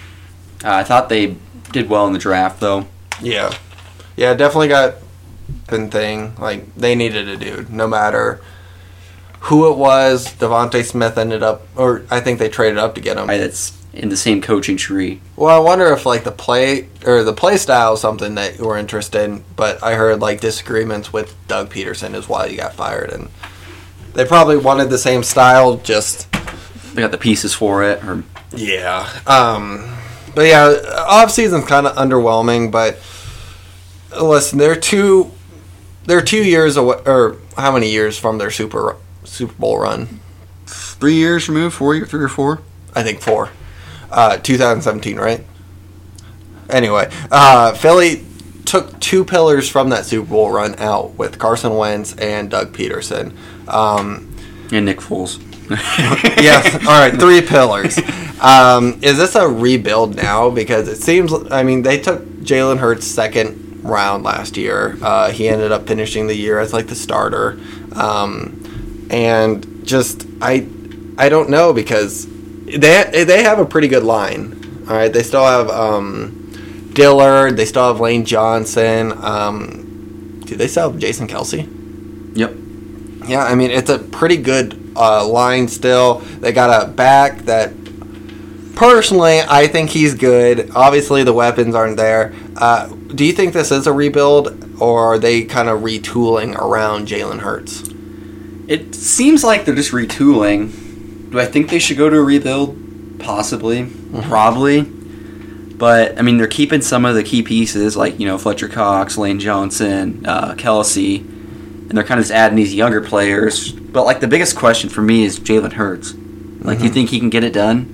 Uh, I thought they did well in the draft though. Yeah. Yeah, definitely got an thing. Like they needed a dude, no matter who it was. DeVonta Smith ended up, or I think they traded up to get him. I, that's in the same coaching tree. Well, I wonder if like the play or the play style is something that you were interested in, but I heard like disagreements with Doug Pederson is why he got fired, and they probably wanted the same style, just They got the pieces for it, or Yeah. Um, but yeah, off season's kind of underwhelming. But listen, they're two, they're two years away, or how many years from their Super Super Bowl run? three years removed, four year, three or four. I think four. Uh, 2017, right? Anyway, uh, Philly took two pillars from that Super Bowl run out with Carson Wentz and Doug Pederson. Um, And Nick Foles. [laughs] yes. All right. Three pillars. Um, is this a rebuild now? Because it seems. I mean, they took Jalen Hurts second round last year. Uh, he ended up finishing the year as like the starter, um, and just I, I don't know because they they have a pretty good line. All right. They still have um, Dillard. They still have Lane Johnson. Um, do they still have Jason Kelce? Yep. Yeah, I mean it's a pretty good uh, line still. They got a back that personally I think he's good. Obviously the weapons aren't there. Uh, do you think this is a rebuild or are they kind of retooling around Jalen Hurts? It seems like they're just retooling. Do I think they should go to a rebuild? Possibly. Probably. But, I mean, they're keeping some of the key pieces, like, you know, Fletcher Cox, Lane Johnson, uh, Kelce, and they're kind of just adding these younger players. But, like, the biggest question for me is Jalen Hurts. Like, do you think he can get it done?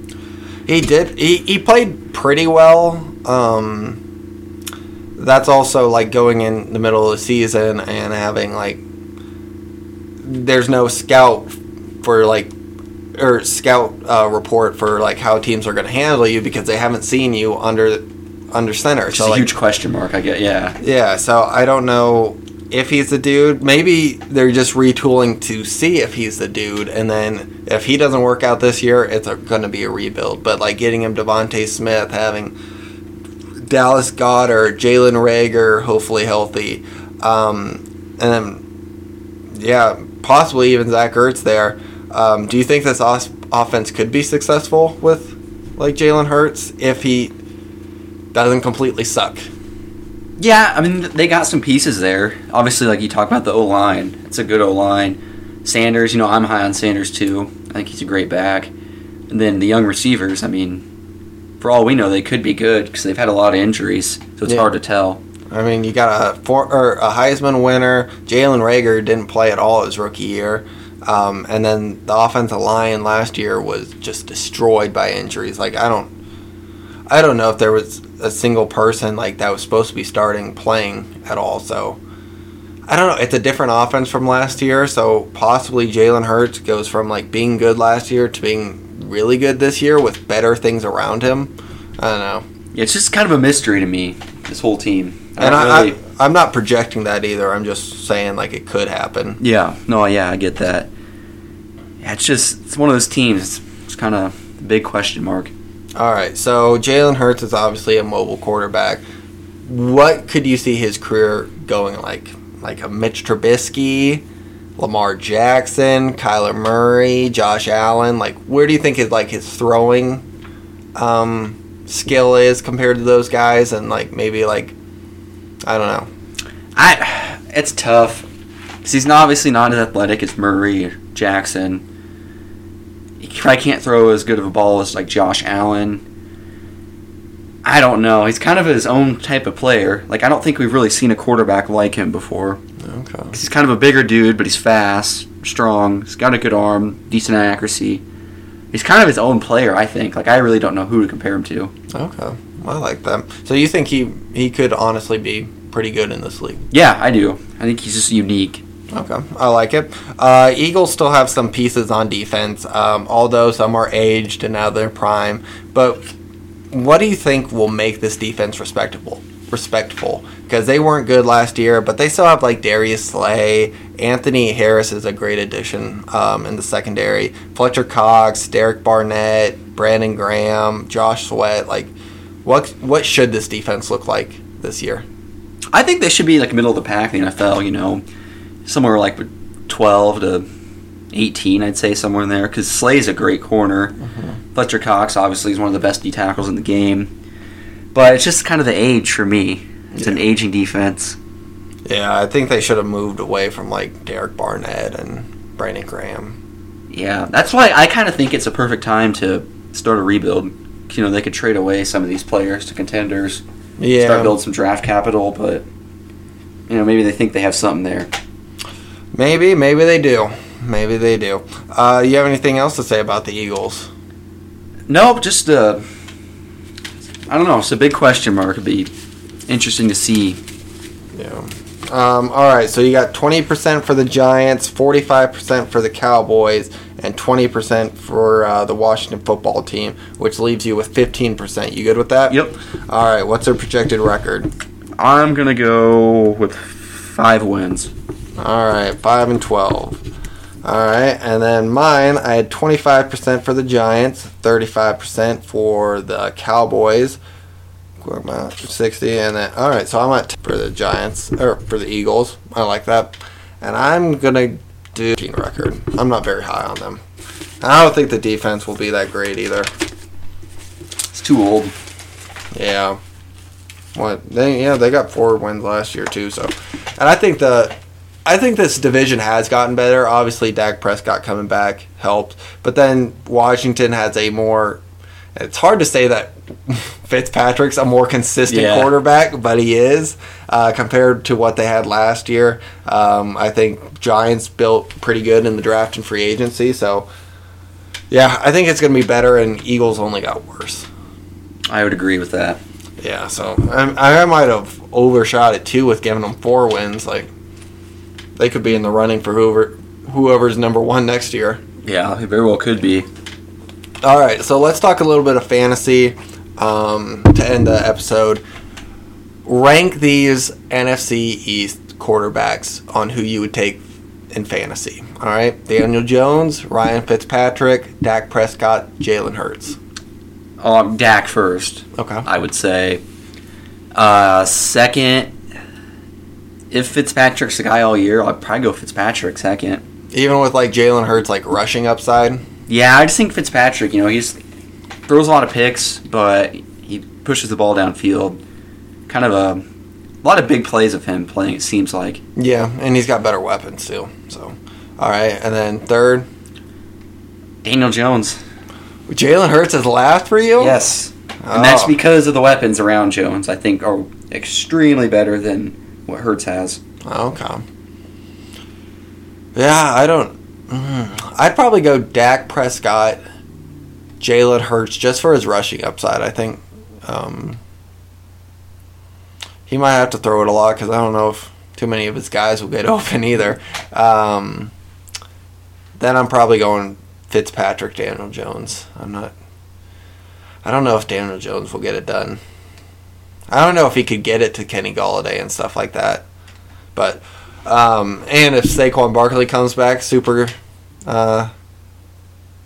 He did. He, he played pretty well. Um, that's also like going in the middle of the season and having like there's no scout for like or scout uh, report for like how teams are going to handle you because they haven't seen you under under center. It's so a like, huge question mark, I get, yeah. yeah, so I don't know if he's the dude. Maybe they're just retooling to see if he's the dude, and then if he doesn't work out this year, it's going to be a rebuild. But like getting him DeVonta Smith, having Dallas Goedert, Jalen Reagor, hopefully healthy, um, and then yeah, possibly even Zach Ertz there. Um, do you think this os- offense could be successful with like Jalen Hurts if he doesn't completely suck? Yeah, I mean they got some pieces there. Obviously, like you talk about the O line, it's a good O line. Sanders, you know, I'm high on Sanders too. I think he's a great back. And then the young receivers, I mean, for all we know, they could be good because they've had a lot of injuries, so it's Yeah. hard to tell. I mean, you got a for, or a Heisman winner. Jalen Reagor didn't play at all his rookie year, um, and then the offensive line last year was just destroyed by injuries. Like I don't, I don't know if there was a single person like that was supposed to be starting playing at all. So I don't know. It's a different offense from last year, so possibly Jalen Hurts goes from like being good last year to being really good this year with better things around him. I don't know. Yeah, it's just kind of a mystery to me. This whole team. I And I, really- I, I'm not projecting that either. I'm just saying like it could happen. yeah, no, yeah, I get that. Yeah, it's just it's one of those teams. It's, it's kind of a big question mark. All right, so Jalen Hurts is obviously a mobile quarterback. What could you see his career going like? Like a Mitch Trubisky, Lamar Jackson, Kyler Murray, Josh Allen. Like, where do you think his like his throwing um, skill is compared to those guys? And like maybe like I don't know. I it's tough. 'Cause he's not, obviously not as athletic as Murray Jackson. He probably can't throw as good of a ball as like Josh Allen. I don't know. He's kind of his own type of player. Like I don't think we've really seen a quarterback like him before. Okay. He's kind of a bigger dude, but he's fast, strong. He's got a good arm, decent accuracy. He's kind of his own player, I think. Like I really don't know who to compare him to. Okay. I like that. So you think he he could honestly be pretty good in this league? Yeah, I do. I think he's just unique. Okay, I like it. Uh, Eagles still have some pieces on defense, um, although some are aged and now they're prime. But what do you think will make this defense respectable? Respectful, because they weren't good last year, but they still have like Darius Slay, Anthony Harris is a great addition um, in the secondary. Fletcher Cox, Derek Barnett, Brandon Graham, Josh Sweat. Like, what what should this defense look like this year? I think they should be like middle of the pack in the NFL. You know, somewhere like twelve to eighteen, I'd say somewhere in there. Because Slay's a great corner. Mm-hmm. Fletcher Cox obviously is one of the best D tackles in the game. But it's just kind of the age for me. It's an aging defense. Yeah, I think they should have moved away from like Derek Barnett and Brandon Graham. Yeah, that's why I kind of think it's a perfect time to start a rebuild. You know, they could trade away some of these players to contenders, Yeah, start building some draft capital, but you know, maybe they think they have something there. Maybe, maybe they do. Maybe they do. Uh, you have anything else to say about the Eagles? Nope, just uh, I don't know. It's a big question mark. It'd be interesting to see. Yeah. Um, all right, so you got 20% for the Giants, 45% for the Cowboys, and 20% for uh, the Washington football team, which leaves you with 15%. You good with that? Yep. All right, what's their projected record? I'm gonna go with five wins. All right, 5 and 12. All right, and then mine, I had 25% for the Giants, 35% for the Cowboys. Where am I at? 60, and then, all right, so I'm at for the Giants, or for the Eagles. I like that. And I'm going to do record. I'm not very high on them. I don't think the defense will be that great either. It's too old. Yeah. What they yeah, they got four wins last year too, so and I think the I think this division has gotten better. Obviously Dak Prescott coming back helped. But then Washington has a more it's hard to say that [laughs] Fitzpatrick's a more consistent Yeah. quarterback, but he is uh, compared to what they had last year. Um, I think Giants built pretty good in the draft and free agency, so yeah, I think it's going to be better, and Eagles only got worse. I would agree with that. Yeah, so I, I might have overshot it too with giving them four wins. Like they could be in the running for whoever whoever's number one next year. Yeah, it very well could be. All right, so let's talk a little bit of fantasy um, to end the episode. Rank these NFC East quarterbacks on who you would take in fantasy. All right, Daniel Jones, Ryan Fitzpatrick, Dak Prescott, Jalen Hurts. Um, Dak first. Okay. I would say. Uh, second, if Fitzpatrick's the guy all year, I'd probably go Fitzpatrick second. Even with like Jalen Hurts like rushing upside. Yeah, I just think Fitzpatrick, you know, he's throws a lot of picks, but he pushes the ball downfield. Kind of a, a lot of big plays of him playing, it seems like. Yeah, and he's got better weapons too. So, all right, and then third, Daniel Jones. Jalen Hurts is last for you. Yes. And that's Oh. because of the weapons around Jones, I think, are extremely better than what Hurts has. Okay. Yeah, I don't. mm, I'd probably go Dak Prescott, Jalen Hurts, just for his rushing upside. I think um, he might have to throw it a lot because I don't know if too many of his guys will get [laughs] open either. Um, then I'm probably going Fitzpatrick, Daniel Jones. I'm not. I don't know if Daniel Jones will get it done. I don't know if he could get it to Kenny Golladay and stuff like that. But um, and if Saquon Barkley comes back super, uh,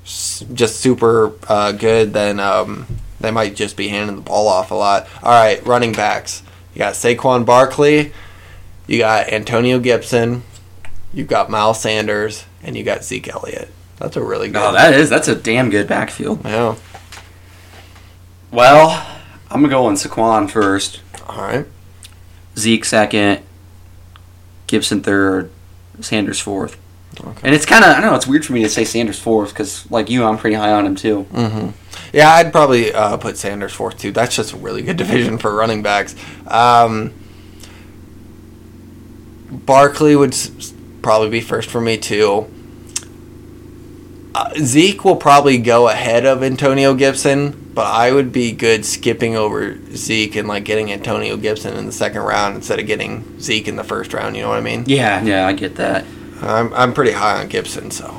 just super uh, good, then um, they might just be handing the ball off a lot. All right, running backs. You got Saquon Barkley, you got Antonio Gibson, You've got Miles Sanders, and you got Zeke Elliott. That's a really good. Oh, that is that's a damn good backfield. yeah. Well, I'm gonna go on Saquon first, All right. Zeke second, Gibson third, Sanders fourth. Okay. And it's kind of I don't know. It's weird for me to say Sanders fourth because like you, I'm pretty high on him too. Mm-hmm. Yeah, I'd probably uh, put Sanders fourth too. That's just a really good [laughs] division for running backs. Um, Barkley would s- s- probably be first for me too. Uh, Zeke will probably go ahead of Antonio Gibson, but I would be good skipping over Zeke and like getting Antonio Gibson in the second round instead of getting Zeke in the first round. You know what I mean? Yeah, yeah, I get that. I'm I'm pretty high on Gibson, so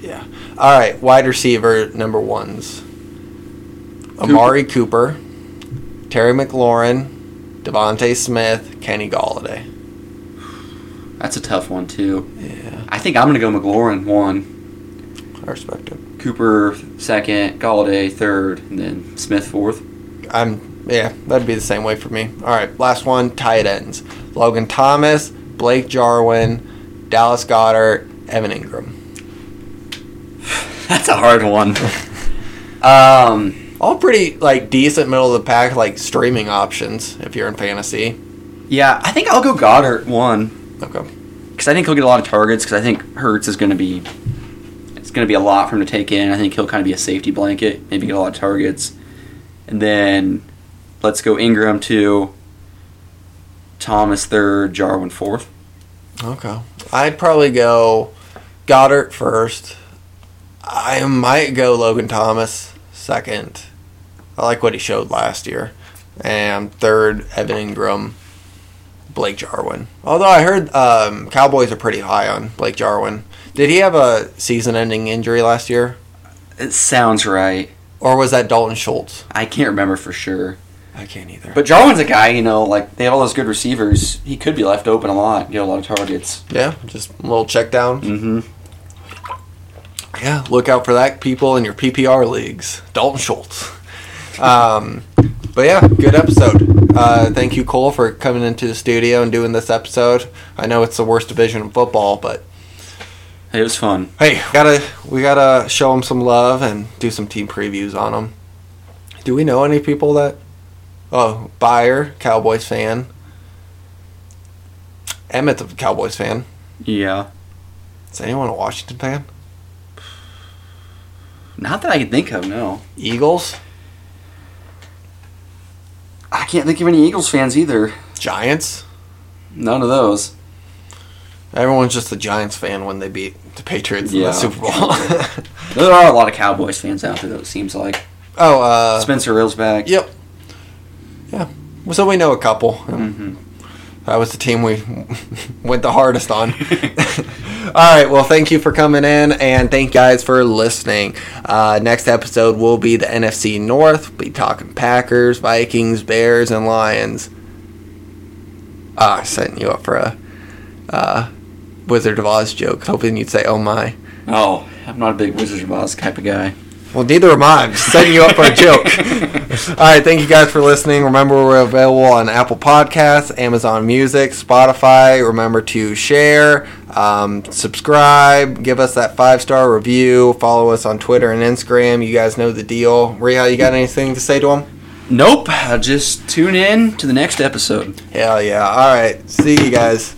yeah. All right, wide receiver number ones: Amari Cooper, Terry McLaurin, DeVonta Smith, Kenny Golladay. That's a tough one too. Yeah, I think I'm gonna go McLaurin one, I respect it. Cooper second, Golladay third, and then Smith fourth. I'm yeah, that'd be the same way for me. All right, last one: tight ends: Logan Thomas, Blake Jarwin, Dallas Goedert, Evan Engram. [laughs] That's a hard one. um, All pretty like decent middle of the pack like streaming options if you're in fantasy. yeah, I think I'll go Goedert one Okay. because I think he'll get a lot of targets. Because I think Hurts is gonna be it's gonna be a lot for him to take in. I think he'll kind of be a safety blanket, maybe get a lot of targets, and then let's go Engram two, Thomas third, Jarwin fourth. Okay. I'd probably go Goedert first. I might go Logan Thomas second. I like what he showed last year. And third, Evan Engram, Blake Jarwin. Although I heard um, Cowboys are pretty high on Blake Jarwin. Did he have a season ending injury last year? It sounds right. Or was that Dalton Schultz? I can't remember for sure. I can't either. But Jarwin's a guy, you know, like they have all those good receivers. He could be left open a lot, get a lot of targets. yeah, just a little check down. Mm-hmm. Yeah, look out for that, people in your PPR leagues. Dalton Schultz. [laughs] Um, but yeah, good episode. Uh, thank you, Cole, for coming into the studio and doing this episode. I know it's the worst division in football, but It was fun. hey, gotta we gotta show them some love and do some team previews on them. Do we know any people that? Oh, Buyer, Cowboys fan. Emmett's a Cowboys fan. Yeah. Is anyone a Washington fan? Not that I can think of, no. Eagles, I can't think of any Eagles fans either. Giants. None of those. Everyone's just a Giants fan when they beat the Patriots in Yeah. the Super Bowl. [laughs] There are a lot of Cowboys fans out there, though, it seems like. oh, uh, Spencer Rill's back. yep, yeah. So we know a couple. hmm That was the team we [laughs] went the hardest on. [laughs] All right. Well, thank you for coming in, and thank you guys for listening. Uh, next episode will be the NFC North. We'll be talking Packers, Vikings, Bears, and Lions. Ah, I setting you up for a uh, Wizard of Oz joke, hoping you'd say, "Oh my." Oh, I'm not a big Wizard of Oz type of guy. Well, neither am I. I'm just setting you up for a joke. [laughs] All right, thank you guys for listening. Remember, we're available on Apple Podcasts, Amazon Music, Spotify. Remember to share, um, subscribe, give us that five star review, follow us on Twitter and Instagram. You guys know the deal. Reha, you got anything to say to them? Nope. I'll Just tune in to the next episode. Hell yeah. All right. See you guys.